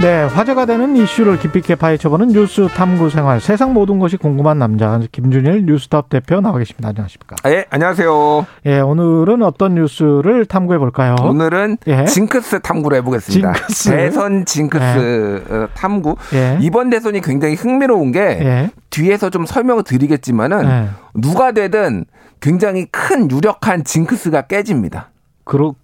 네, 화제가 되는 이슈를 깊이 있게 파헤쳐보는 뉴스 탐구 생활. 세상 모든 것이 궁금한 남자 김준일 뉴스톱 대표 나와 계십니다. 안녕하십니까? 예, 안녕하세요. 예, 오늘은 어떤 뉴스를 탐구해 볼까요? 오늘은 예. 징크스 탐구를 해보겠습니다. 징크스. 대선 징크스 어, 탐구. 예. 이번 대선이 굉장히 흥미로운 게 예. 뒤에서 좀 설명을 드리겠지만은 예. 누가 되든 굉장히 큰 유력한 징크스가 깨집니다. 그렇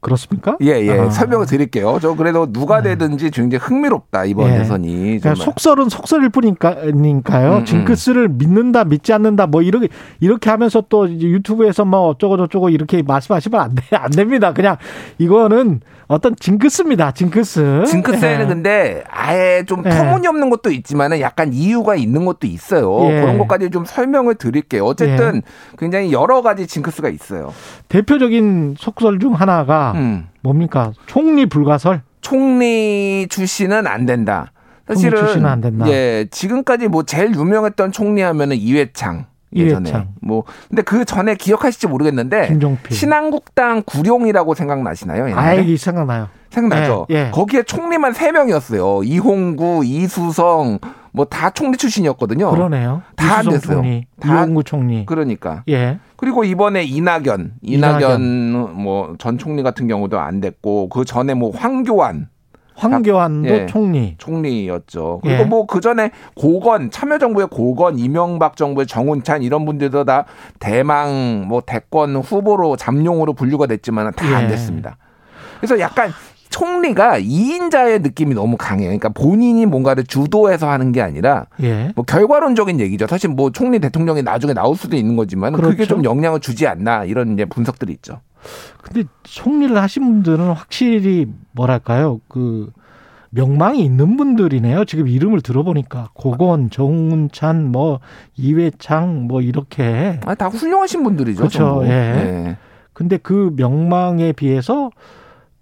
그렇습니까? 예, 예. 아. 설명을 드릴게요. 저 그래도 누가 되든지 굉장히 흥미롭다, 이번 예. 대선이. 그러니까 정말. 속설은 속설일 뿐이니까요. 음, 음. 징크스를 믿는다, 믿지 않는다, 뭐 이렇게 이렇게 하면서 또 이제 유튜브에서 뭐 어쩌고 저쩌고 이렇게 말씀하시면 안 돼, 안 됩니다. 그냥 이거는 어떤 징크스입니다. 징크스. 징크스에는 예. 근데 아예 좀 예. 터무니없는 것도 있지만은 약간 이유가 있는 것도 있어요. 예. 그런 것까지 좀 설명을 드릴게요. 어쨌든 굉장히 여러 가지 징크스가 있어요. 대표적인 속설 중 하나가 음. 뭡니까? 총리 불가설. 총리 출신은 안 된다. 사실은 출신은 안 된다. 예, 지금까지 뭐 제일 유명했던 총리 하면은 이회창. 예전에 이회창. 뭐 근데 그 전에 기억하실지 모르겠는데 김종필. 신한국당 구룡이라고 생각나시나요? 옛날에? 아 이 생각나요. 생각나죠? 예, 예. 거기에 총리만 세 명이었어요 이홍구, 이수성 뭐 다 총리 출신이었거든요. 그러네요. 다안 이수성 됐어요. 총리, 다- 이용구 총리. 그러니까. 예. 그리고 이번에 이낙연, 이낙연 뭐 전 총리 같은 경우도 안 됐고 그 전에 뭐 황교안 황교안도 예. 총리. 총리였죠. 그리고 예. 뭐그 전에 고건 참여정부의 고건, 이명박 정부의 정운찬 이런 분들도 다 대망 뭐 대권 후보로 잠룡으로 분류가 됐지만 다안 예. 됐습니다. 그래서 약간 총리가 2인자의 느낌이 너무 강해요. 그러니까 본인이 뭔가를 주도해서 하는 게 아니라 예. 뭐 결과론적인 얘기죠. 사실 뭐 총리 대통령이 나중에 나올 수도 있는 거지만 그게 그렇죠. 좀 영향을 주지 않나 이런 이제 분석들이 있죠. 근데 총리를 하신 분들은 확실히 뭐랄까요? 그 명망이 있는 분들이네요. 지금 이름을 들어보니까 고건, 정운찬, 뭐 이회창, 뭐 이렇게. 아, 다 훌륭하신 분들이죠. 그렇죠. 예. 예. 근데 그 명망에 비해서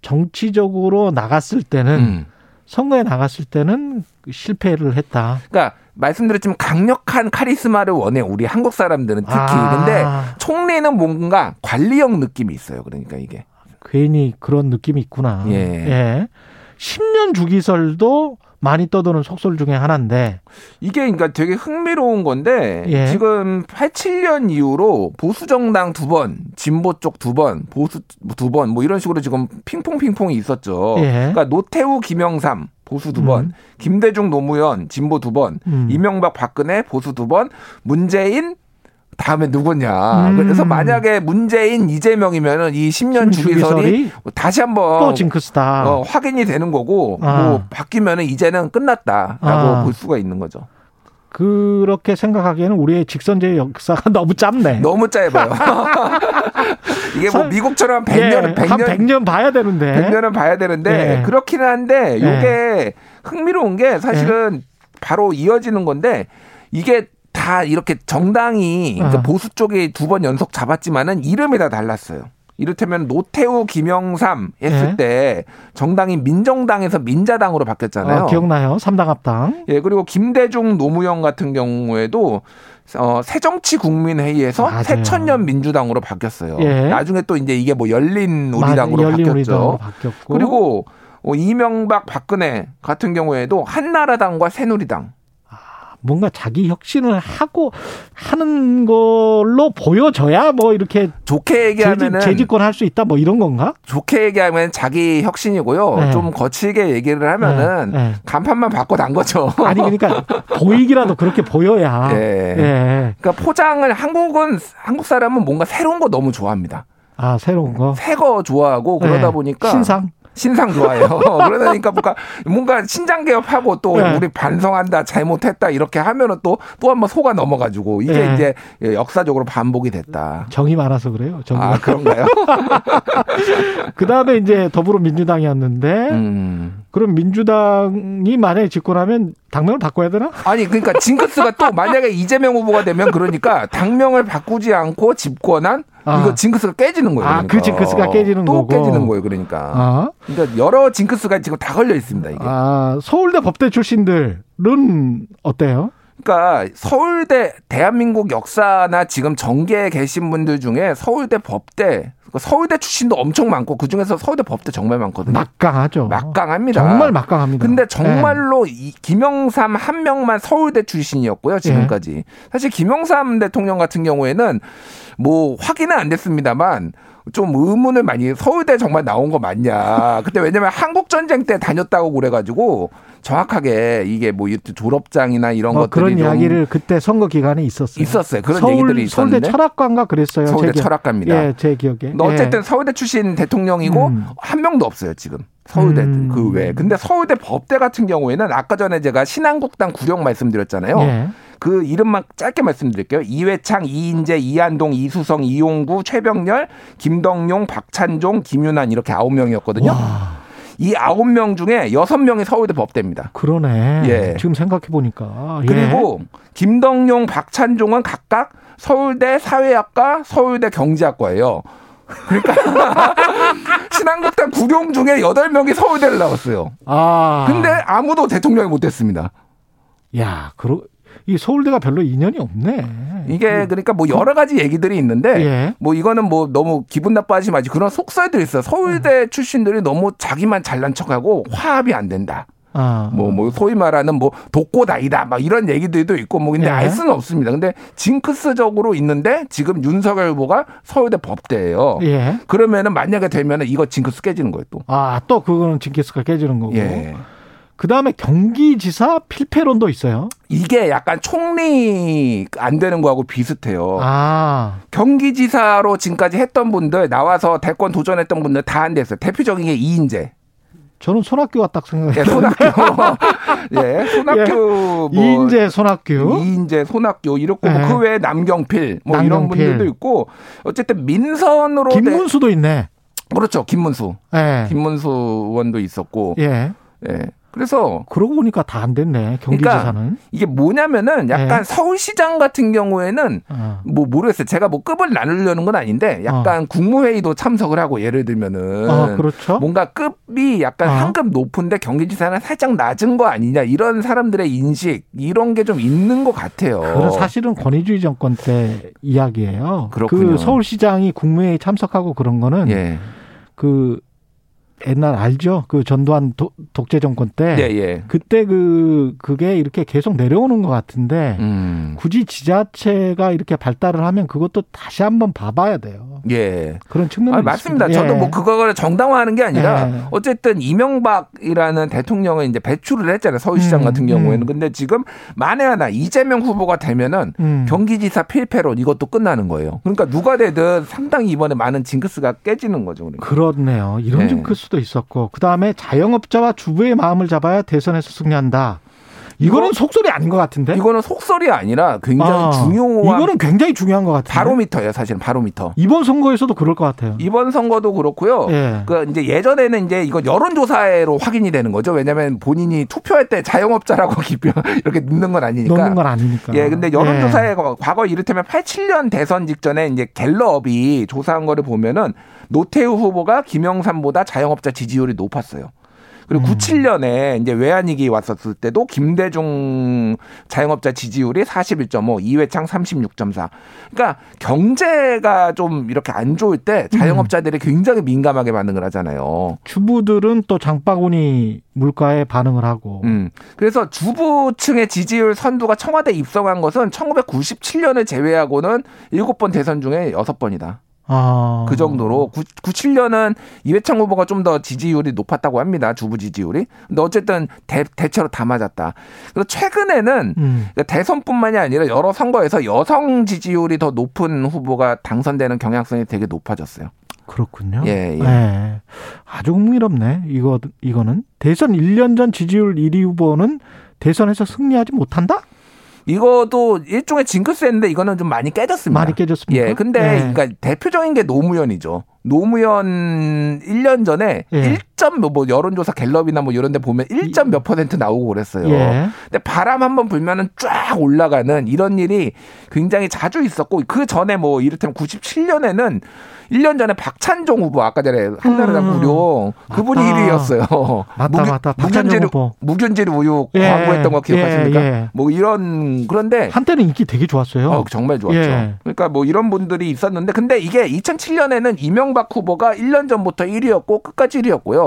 정치적으로 나갔을 때는 음. 선거에 나갔을 때는 실패를 했다. 그러니까 말씀드렸지만 강력한 카리스마를 원해 우리 한국 사람들은 특히. 아. 근데 총리는 뭔가 관리형 느낌이 있어요. 그러니까 이게. 괜히 그런 느낌이 있구나. 예. 10년 주기설도 많이 떠도는 속설 중에 하나인데. 이게 그러니까 되게 흥미로운 건데 예. 지금 87년 이후로 보수 정당 두 번, 진보 쪽 두 번, 보수 두 번 뭐 이런 식으로 지금 핑퐁 핑퐁이 있었죠. 예. 그러니까 노태우, 김영삼 보수 두 번, 음. 김대중, 노무현 진보 두 번, 음. 이명박, 박근혜 보수 두 번, 문재인 다음에 누구냐. 음. 그래서 만약에 문재인, 이재명이면은 이 10년 주기설이 주기설이 다시 한번 또 징크스다. 어, 확인이 되는 거고 아. 뭐 바뀌면은 이제는 끝났다라고 아. 볼 수가 있는 거죠. 그렇게 생각하기에는 우리의 직선제 역사가 너무 짧네. 너무 짧아요. 이게 뭐 설- 미국처럼 예, 100년, 한 100년, 100년 봐야 되는데. 100년은 봐야 되는데 예. 그렇기는 한데 이게 흥미로운 게 사실은 바로 이어지는 건데 이게 다 이렇게 정당이 그러니까 아. 보수 쪽이 두번 연속 잡았지만은 이름이 다 달랐어요. 이를테면 노태우, 김영삼 했을 예. 때 정당이 민정당에서 민자당으로 바뀌었잖아요. 어, 기억나요? 삼당 합당. 예, 그리고 김대중, 노무현 같은 경우에도 어, 새정치국민회의에서 맞아요. 새천년 민주당으로 바뀌었어요. 예. 나중에 또 이제 이게 뭐 열린 우리당으로 맞아, 열린 우리당으로 바뀌었죠. 바뀌었고. 그리고 어, 이명박, 박근혜 같은 경우에도 한나라당과 새누리당. 뭔가 자기 혁신을 하고 하는 걸로 보여져야 뭐 이렇게 좋게 얘기하면은 재집, 재집권 할수 있다 뭐 이런 건가? 좋게 얘기하면 자기 혁신이고요. 네. 좀 거칠게 얘기를 하면은 네, 네. 간판만 바꿔 난 거죠. 아니 그러니까 보이기라도 그렇게 보여야. 예. 예. 그러니까 포장을 한국은 한국 사람은 뭔가 새로운 거 너무 좋아합니다. 아 새로운 거. 새 거 좋아하고 그러다 예. 보니까 신상. 신상 좋아해요. 그러다 보니까 뭔가 뭔가 신장 개업하고 또 네. 우리 반성한다, 잘못했다 이렇게 하면은 또 또 한번 속아 넘어가지고 이게 네. 이제 역사적으로 반복이 됐다. 정이 많아서 그래요. 정이. 아 그런가요? 그 다음에 이제 더불어민주당이었는데 음. 그럼 민주당이 만약에 집권하면 당명을 바꿔야 되나? 아니 그러니까 징크스가 또 만약에 이재명 후보가 되면 그러니까 당명을 바꾸지 않고 집권한 아. 이거 징크스가 깨지는 거예요. 아, 그러니까. 그 징크스가 깨지는 또 거고. 깨지는 거예요. 그러니까. 아, 그러니까 여러 징크스가 지금 다 걸려 있습니다. 이게. 아, 서울대 법대 출신들은 어때요? 그러니까 서울대 대한민국 역사나 지금 정계에 계신 분들 중에 서울대 법대 그러니까 서울대 출신도 엄청 많고 그 중에서 서울대 법대 정말 많거든요. 막강하죠. 막강합니다. 정말 막강합니다. 근데 네. 정말로 이 김영삼 한 명만 서울대 출신이었고요 지금까지 사실 김영삼 대통령 같은 경우에는 뭐 확인은 안 됐습니다만 좀 의문을 많이 서울대 정말 나온 거 맞냐 그때 왜냐면 한국 전쟁 때 다녔다고 그래가지고 정확하게 이게 뭐 졸업장이나 이런 뭐 것들이 그런 좀 이야기를 그때 선거 기간에 있었어요. 있었어요 그런 서울, 얘기들이 서울대 있었는데 철학과인가 그랬어요. 서울대 제 철학과입니다. 예, 제 기억에. 어쨌든 예. 서울대 출신 대통령이고 음. 한 명도 없어요 지금 서울대 음. 그 외에. 근데 서울대 법대 같은 경우에는 아까 전에 제가 신한국당 구령 말씀드렸잖아요. 예. 그 이름만 짧게 말씀드릴게요. 이회창, 이인재, 이한동, 이수성, 이용구, 최병렬, 김덕용, 박찬종, 김윤환 이렇게 아홉 명이었거든요. 와, 이 아홉 명 중에 여섯 명이 서울대 법대입니다. 그러네. 예. 지금 생각해 보니까. 예. 그리고 김덕용, 박찬종은 각각 서울대 사회학과, 서울대 경제학과예요. 그러니까 신한국당 구경 중에 여덟 명이 서울대를 나왔어요. 아. 근데 아무도 대통령이 못 됐습니다. 야, 그러 이 서울대가 별로 인연이 없네. 이게 그러니까 뭐 여러 가지 얘기들이 있는데 예. 뭐 이거는 뭐 너무 기분 나빠하지 마지 그런 속설들이 있어요. 서울대 출신들이 너무 자기만 잘난 척하고 화합이 안 된다. 아. 뭐, 뭐, 소위 말하는 뭐, 독고다이다. 막 이런 얘기들도 있고, 뭐, 근데 예. 알 수는 없습니다. 근데 징크스적으로 있는데 지금 윤석열 후보가 서울대 법대예요 예. 그러면은 만약에 되면은 이거 징크스 깨지는 거예요, 또. 아, 또 그거는 징크스가 깨지는 거고. 예. 그 다음에 경기지사 필패론도 있어요. 이게 약간 총리 안 되는 거하고 비슷해요. 아. 경기지사로 지금까지 했던 분들, 나와서 대권 도전했던 분들 다 안 됐어요. 대표적인 게 이인재. 저는 손학규가 딱 생각해요. 예, 손학규. 예, 손학규. 뭐 이인재 손학규. 이인재, 손학규 이렇고 네. 뭐그 외에 남경필 뭐 이런 남경필. 분들도 있고 어쨌든 민선으로 돼- 김문수도 있네. 그렇죠 김문수 예. 김문수 의원도 있었고 예. 예 그래서 그러고 보니까 다 안 됐네. 경기지사는. 이게 뭐냐면은 약간 네. 서울시장 같은 경우에는 어. 뭐 모르겠어요 제가 뭐 급을 나누려는 건 아닌데 약간 국무회의도 참석을 하고 예를 들면은 어, 그렇죠. 뭔가 급이 약간 어. 한급 높은데 경기지사는 살짝 낮은 거 아니냐 이런 사람들의 인식 이런 게 좀 있는 것 같아요. 그건 사실은 권위주의 정권 때 이야기예요. 그렇군요. 그 서울시장이 국무회의 참석하고 그런 거는 예. 그 옛날 알죠? 그 전두환 도- 독재 정권 때 예, 예. 그때 그 그게 이렇게 계속 내려오는 것 같은데 음. 굳이 지자체가 이렇게 발달을 하면 그것도 다시 한번 봐봐야 돼요. 예. 그런 측면이 아, 맞습니다. 저도 뭐 그거를 정당화하는 게 아니라 예. 어쨌든 이명박이라는 대통령은 이제 배출을 했잖아요. 서울시장 음, 같은 경우에는. 음. 근데 지금 만에 하나 이재명 후보가 되면은 음. 경기지사 필패론 이것도 끝나는 거예요. 그러니까 누가 되든 상당히 이번에 많은 징크스가 깨지는 거죠. 그러니까. 그렇네요. 이런 네. 징크스 도 있었고 그 다음에 자영업자와 주부의 마음을 잡아야 대선에서 승리한다. 이거는 이거- 속설이 아닌 것 같은데. 이거는 속설이 아니라 굉장히 아, 중요한 이거는 굉장히 중요한 것 같아요. 바로미터예요. 사실은 바로미터. 이번 선거에서도 그럴 것 같아요. 이번 선거도 그렇고요. 예. 그 이제 예전에는 이제 이거 여론조사로 확인이 되는 거죠. 왜냐하면 본인이 투표할 때 자영업자라고 기표 이렇게 넣는 건 아니니까. 넣는 건 아니니까. 예, 근데 여론조사에 예. 과거 이를테면 87년 대선 직전에 이제 갤럽이 조사한 거를 보면은 노태우 후보가 김영삼보다 자영업자 지지율이 높았어요. 그리고 음. 97년에 이제 외환위기 왔었을 때도 김대중 자영업자 지지율이 41.5, 이회창 36.4. 그러니까 경제가 좀 이렇게 안 좋을 때 자영업자들이 굉장히 민감하게 반응을 하잖아요. 주부들은 또 장바구니 물가에 반응을 하고. 음. 그래서 주부층의 지지율 선두가 청와대 입성한 것은 1997년을 제외하고는 7번 대선 중에 6번이다. 아. 그 정도로 9, 97년은 이회창 후보가 좀 더 지지율이 높았다고 합니다. 주부 지지율이. 근데 어쨌든 대, 대체로 다 맞았다. 그리고 최근에는 음. 그러니까 대선뿐만이 아니라 여러 선거에서 여성 지지율이 더 높은 후보가 당선되는 경향성이 되게 높아졌어요. 그렇군요. 예, 예. 예. 아주 흥미롭네. 이거 이거는 대선 1년 전 지지율 1위 후보는 대선에서 승리하지 못한다? 이것도 일종의 징크스였는데 이거는 좀 많이 깨졌습니다. 많이 깨졌습니까? 예, 근데 예. 그러니까 대표적인 게 노무현이죠. 노무현 1년 전에 예. 1점 뭐, 뭐 여론조사 갤럽이나 뭐 이런 데 보면 1점 몇 퍼센트 나오고 그랬어요. 예. 근데 바람 한번 불면은 쫙 올라가는 이런 일이 굉장히 자주 있었고 그 전에 뭐 이를테면 97년에는 1년 전에 박찬종 후보 아까 전에 한나라당 음. 무료 그분이 맞다. 1위였어요. 맞다, 맞다. 박찬종 무균질 후보. 무균질 우유 예, 광고했던 거 기억하십니까? 예, 예. 뭐 이런 그런데 한때는 인기 되게 좋았어요. 어, 정말 좋았죠. 예. 그러니까 뭐 이런 분들이 있었는데 근데 이게 2007년에는 이명박 후보가 1년 전부터 1위였고 끝까지 1위였고요.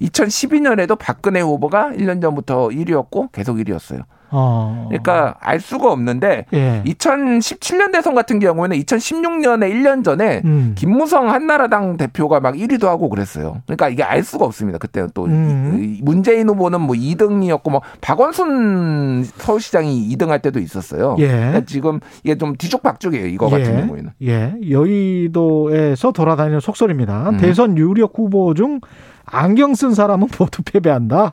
2012년에도 박근혜 후보가 1년 전부터 1위였고 계속 1위였어요. 어. 그러니까 알 수가 없는데 예. 2017년 대선 같은 경우에는 2016년에 1년 전에 음. 김무성 한나라당 대표가 막 1위도 하고 그랬어요. 그러니까 이게 알 수가 없습니다. 그때는 또 음. 이- 문재인 후보는 뭐 2등이었고 뭐 박원순 서울시장이 2등 할 때도 있었어요. 예. 그러니까 지금 이게 좀 뒤죽박죽이에요. 이거 같은 경우에는. 예. 여의도에서 돌아다니는 속설입니다. 음. 대선 유력 후보 중 안경 쓴 사람은 모두 패배한다.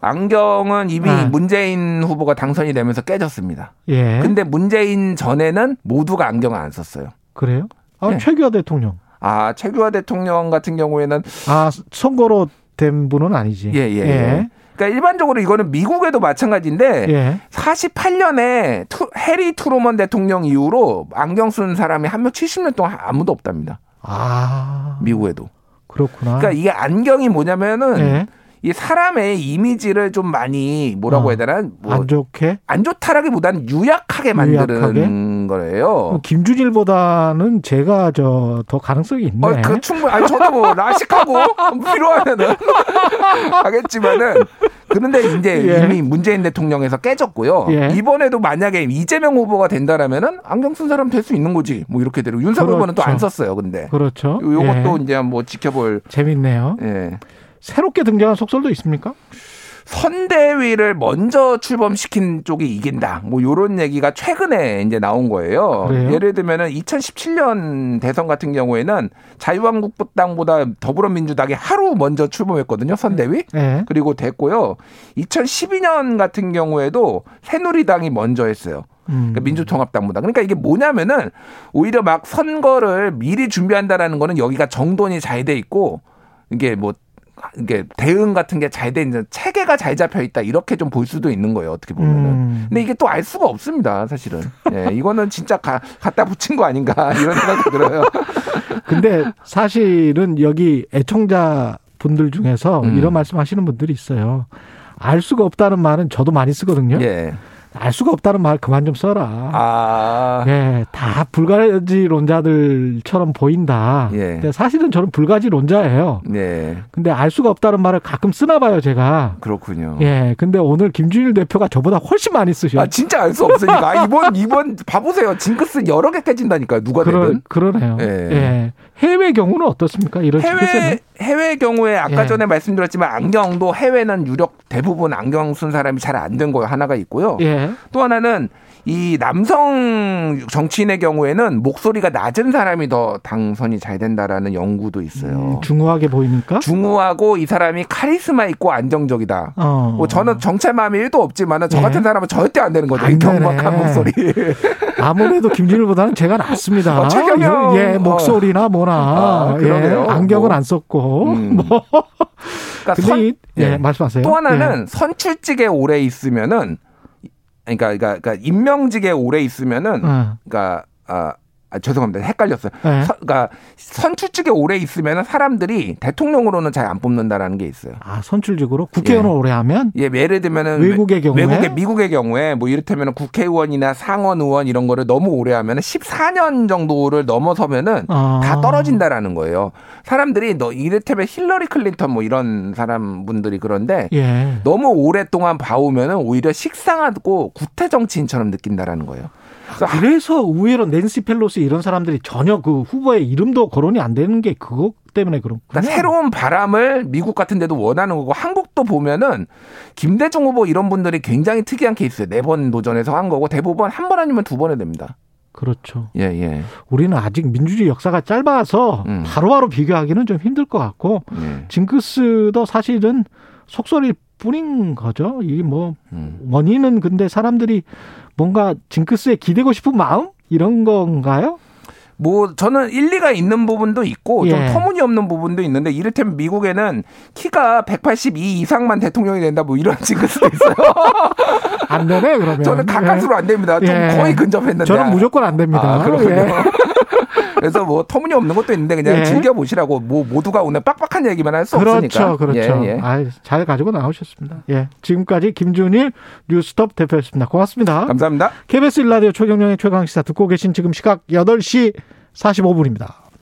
안경은 이미 아. 문재인 후보가 당선이 되면서 깨졌습니다. 예. 근데 문재인 전에는 모두가 안경을 안 썼어요. 그래요? 아, 예. 최규하 대통령. 아, 최규하 대통령 같은 경우에는 아, 선거로 된 분은 아니지. 예, 예. 예. 그러니까 일반적으로 이거는 미국에도 마찬가지인데 예. 48년에 투, 해리 트루먼 대통령 이후로 안경 쓴 사람이 한 명 70년 동안 아무도 없답니다. 아. 미국에도. 그렇구나. 그러니까 이게 안경이 뭐냐면은 예. 이 사람의 이미지를 좀 많이 뭐라고 어. 해야 되나? 뭐 안 좋게? 안 좋다라기보다는 유약하게 만드는 유약하게? 거예요. 어, 김준일보다는 제가 저 더 가능성이 있네. 어, 그 충분. 아니 저도 뭐 라식하고 필요하면은 하겠지만은 그런데 이제 예. 이미 문재인 대통령에서 깨졌고요. 예. 이번에도 만약에 이재명 후보가 된다라면은 안경 쓴 사람 될 수 있는 거지. 뭐 이렇게 되고 윤석열 후보는 또안 그렇죠. 썼어요. 근데 그렇죠. 요- 요것도 예. 이제 뭐 지켜볼. 재밌네요. 예. 새롭게 등장한 속설도 있습니까? 선대위를 먼저 출범시킨 쪽이 이긴다. 뭐 요런 얘기가 최근에 이제 나온 거예요. 그래요? 예를 들면은 2017년 대선 같은 경우에는 자유한국당보다 더불어민주당이 하루 먼저 출범했거든요. 선대위. 예. 그리고 됐고요. 2012년 같은 경우에도 새누리당이 먼저 했어요. 음. 그러니까 민주통합당보다. 그러니까 이게 뭐냐면은 오히려 막 선거를 미리 준비한다라는 거는 여기가 정돈이 잘 돼 있고 이게 뭐 이게 대응 같은 게 잘 돼 있는 체계가 잘 잡혀 있다 이렇게 좀 볼 수도 있는 거예요 어떻게 보면은. 음. 근데 이게 또 알 수가 없습니다 사실은. 예, 이거는 진짜 가, 갖다 붙인 거 아닌가 이런 생각이 들어요. 근데 사실은 여기 애청자 분들 중에서 음. 이런 말씀 하시는 분들이 있어요. 알 수가 없다는 말은 저도 많이 쓰거든요. 예. 알 수가 없다는 말 그만 좀 써라. 아. 예, 다 불가지론자들처럼 보인다. 예. 근데 사실은 저는 불가지론자예요. 네. 근데 알 수가 없다는 말을 가끔 쓰나 봐요, 제가. 그렇군요. 예, 근데 오늘 김준일 대표가 저보다 훨씬 많이 쓰셔. 아 진짜 알 수 없으니까 아, 이번 이번 봐보세요 징크스 여러 개 깨진다니까요 누가 그러, 되든 그러네요. 예. 예. 해외 경우는 어떻습니까? 이런 해외 징크스는? 해외 경우에 아까 예. 전에 말씀드렸지만 안경도 해외는 유력 대부분 안경 쓴 사람이 잘 안 된거 하나가 있고요 예. 또 하나는 이 남성 정치인의 경우에는 목소리가 낮은 사람이 더 당선이 잘 된다라는 연구도 있어요. 음, 중후하게 보입니까? 중후하고 이 사람이 카리스마 있고 안정적이다. 어. 뭐 저는 정체 마음이 1도 없지만은 저 예. 같은 사람은 절대 안 되는 거죠. 안이 경박한. 목소리. 아무래도 김준일보다는 제가 낫습니다. 어, 최경영. 예, 목소리나 뭐나. 아. 예, 안경은 뭐. 안 썼고. 음. 뭐. 그러니까 근데 선- 이, 예, 예. 말씀하세요. 또 하나는 선출직에 오래 있으면은 그러니까 그러니까, 그러니까 임명직에 오래 있으면은 예. 어, 그러니까 아, 아, 죄송합니다. 헷갈렸어요. 예. 서- 그러니까 선출직에 오래 있으면은 사람들이 대통령으로는 잘 안 뽑는다라는 게 있어요. 아, 선출직으로 국회의원을 예. 오래 하면 예, 예를 들면은 외국의 경우에? 외국의 미국의 경우에 뭐 이를테면 국회의원이나 상원 의원 이런 거를 너무 오래 하면은 14년 정도를 넘어서면은 아. 다 떨어진다라는 거예요. 사람들이 너 이를테면 힐러리 클린턴 뭐 이런 사람 분들이 그런데 예. 너무 오랫동안 봐오면은 오히려 식상하고 구태 정치인처럼 느낀다라는 거예요. 그래서 의외로 낸시 펠로시 이런 사람들이 전혀 그 후보의 이름도 거론이 안 되는 게 그것 때문에 그런 그러니까 새로운 바람을 미국 같은 데도 원하는 거고 한국도 보면은 김대중 후보 이런 분들이 굉장히 특이한 케이스예요. 네 번 도전해서 한 거고 대부분 한 번 아니면 두 번에 됩니다. 그렇죠. 예, 예. 우리는 아직 민주주의 역사가 짧아서 음. 바로바로 비교하기는 좀 힘들 것 같고 예. 징크스도 사실은 속설일 뿐인 거죠. 이게 뭐 음. 원인은 근데 사람들이 뭔가 징크스에 기대고 싶은 마음 이런 건가요? 뭐 저는 일리가 있는 부분도 있고 좀 예. 터무니없는 부분도 있는데 이를테면 미국에는 키가 182 이상만 대통령이 된다 뭐 이런 징크스도 있어요. 안 되네 그러면. 저는 가까스로 안 됩니다. 좀 예. 거의 근접했는데. 저는 무조건 안 됩니다. 아, 그렇군요. 예. 그래서 뭐 터무니없는 것도 있는데 그냥 예. 즐겨 보시라고 뭐 모두가 오늘 빡빡한 얘기만 할수 그렇죠, 없으니까. 그렇죠. 예, 예. 아, 잘 가지고 나오셨습니다. 예, 지금까지 김준일 뉴스톱 대표였습니다. 고맙습니다. 감사합니다. KBS 일라디오 최경영의 최강 시사 듣고 계신 지금 시각 8시 45분입니다.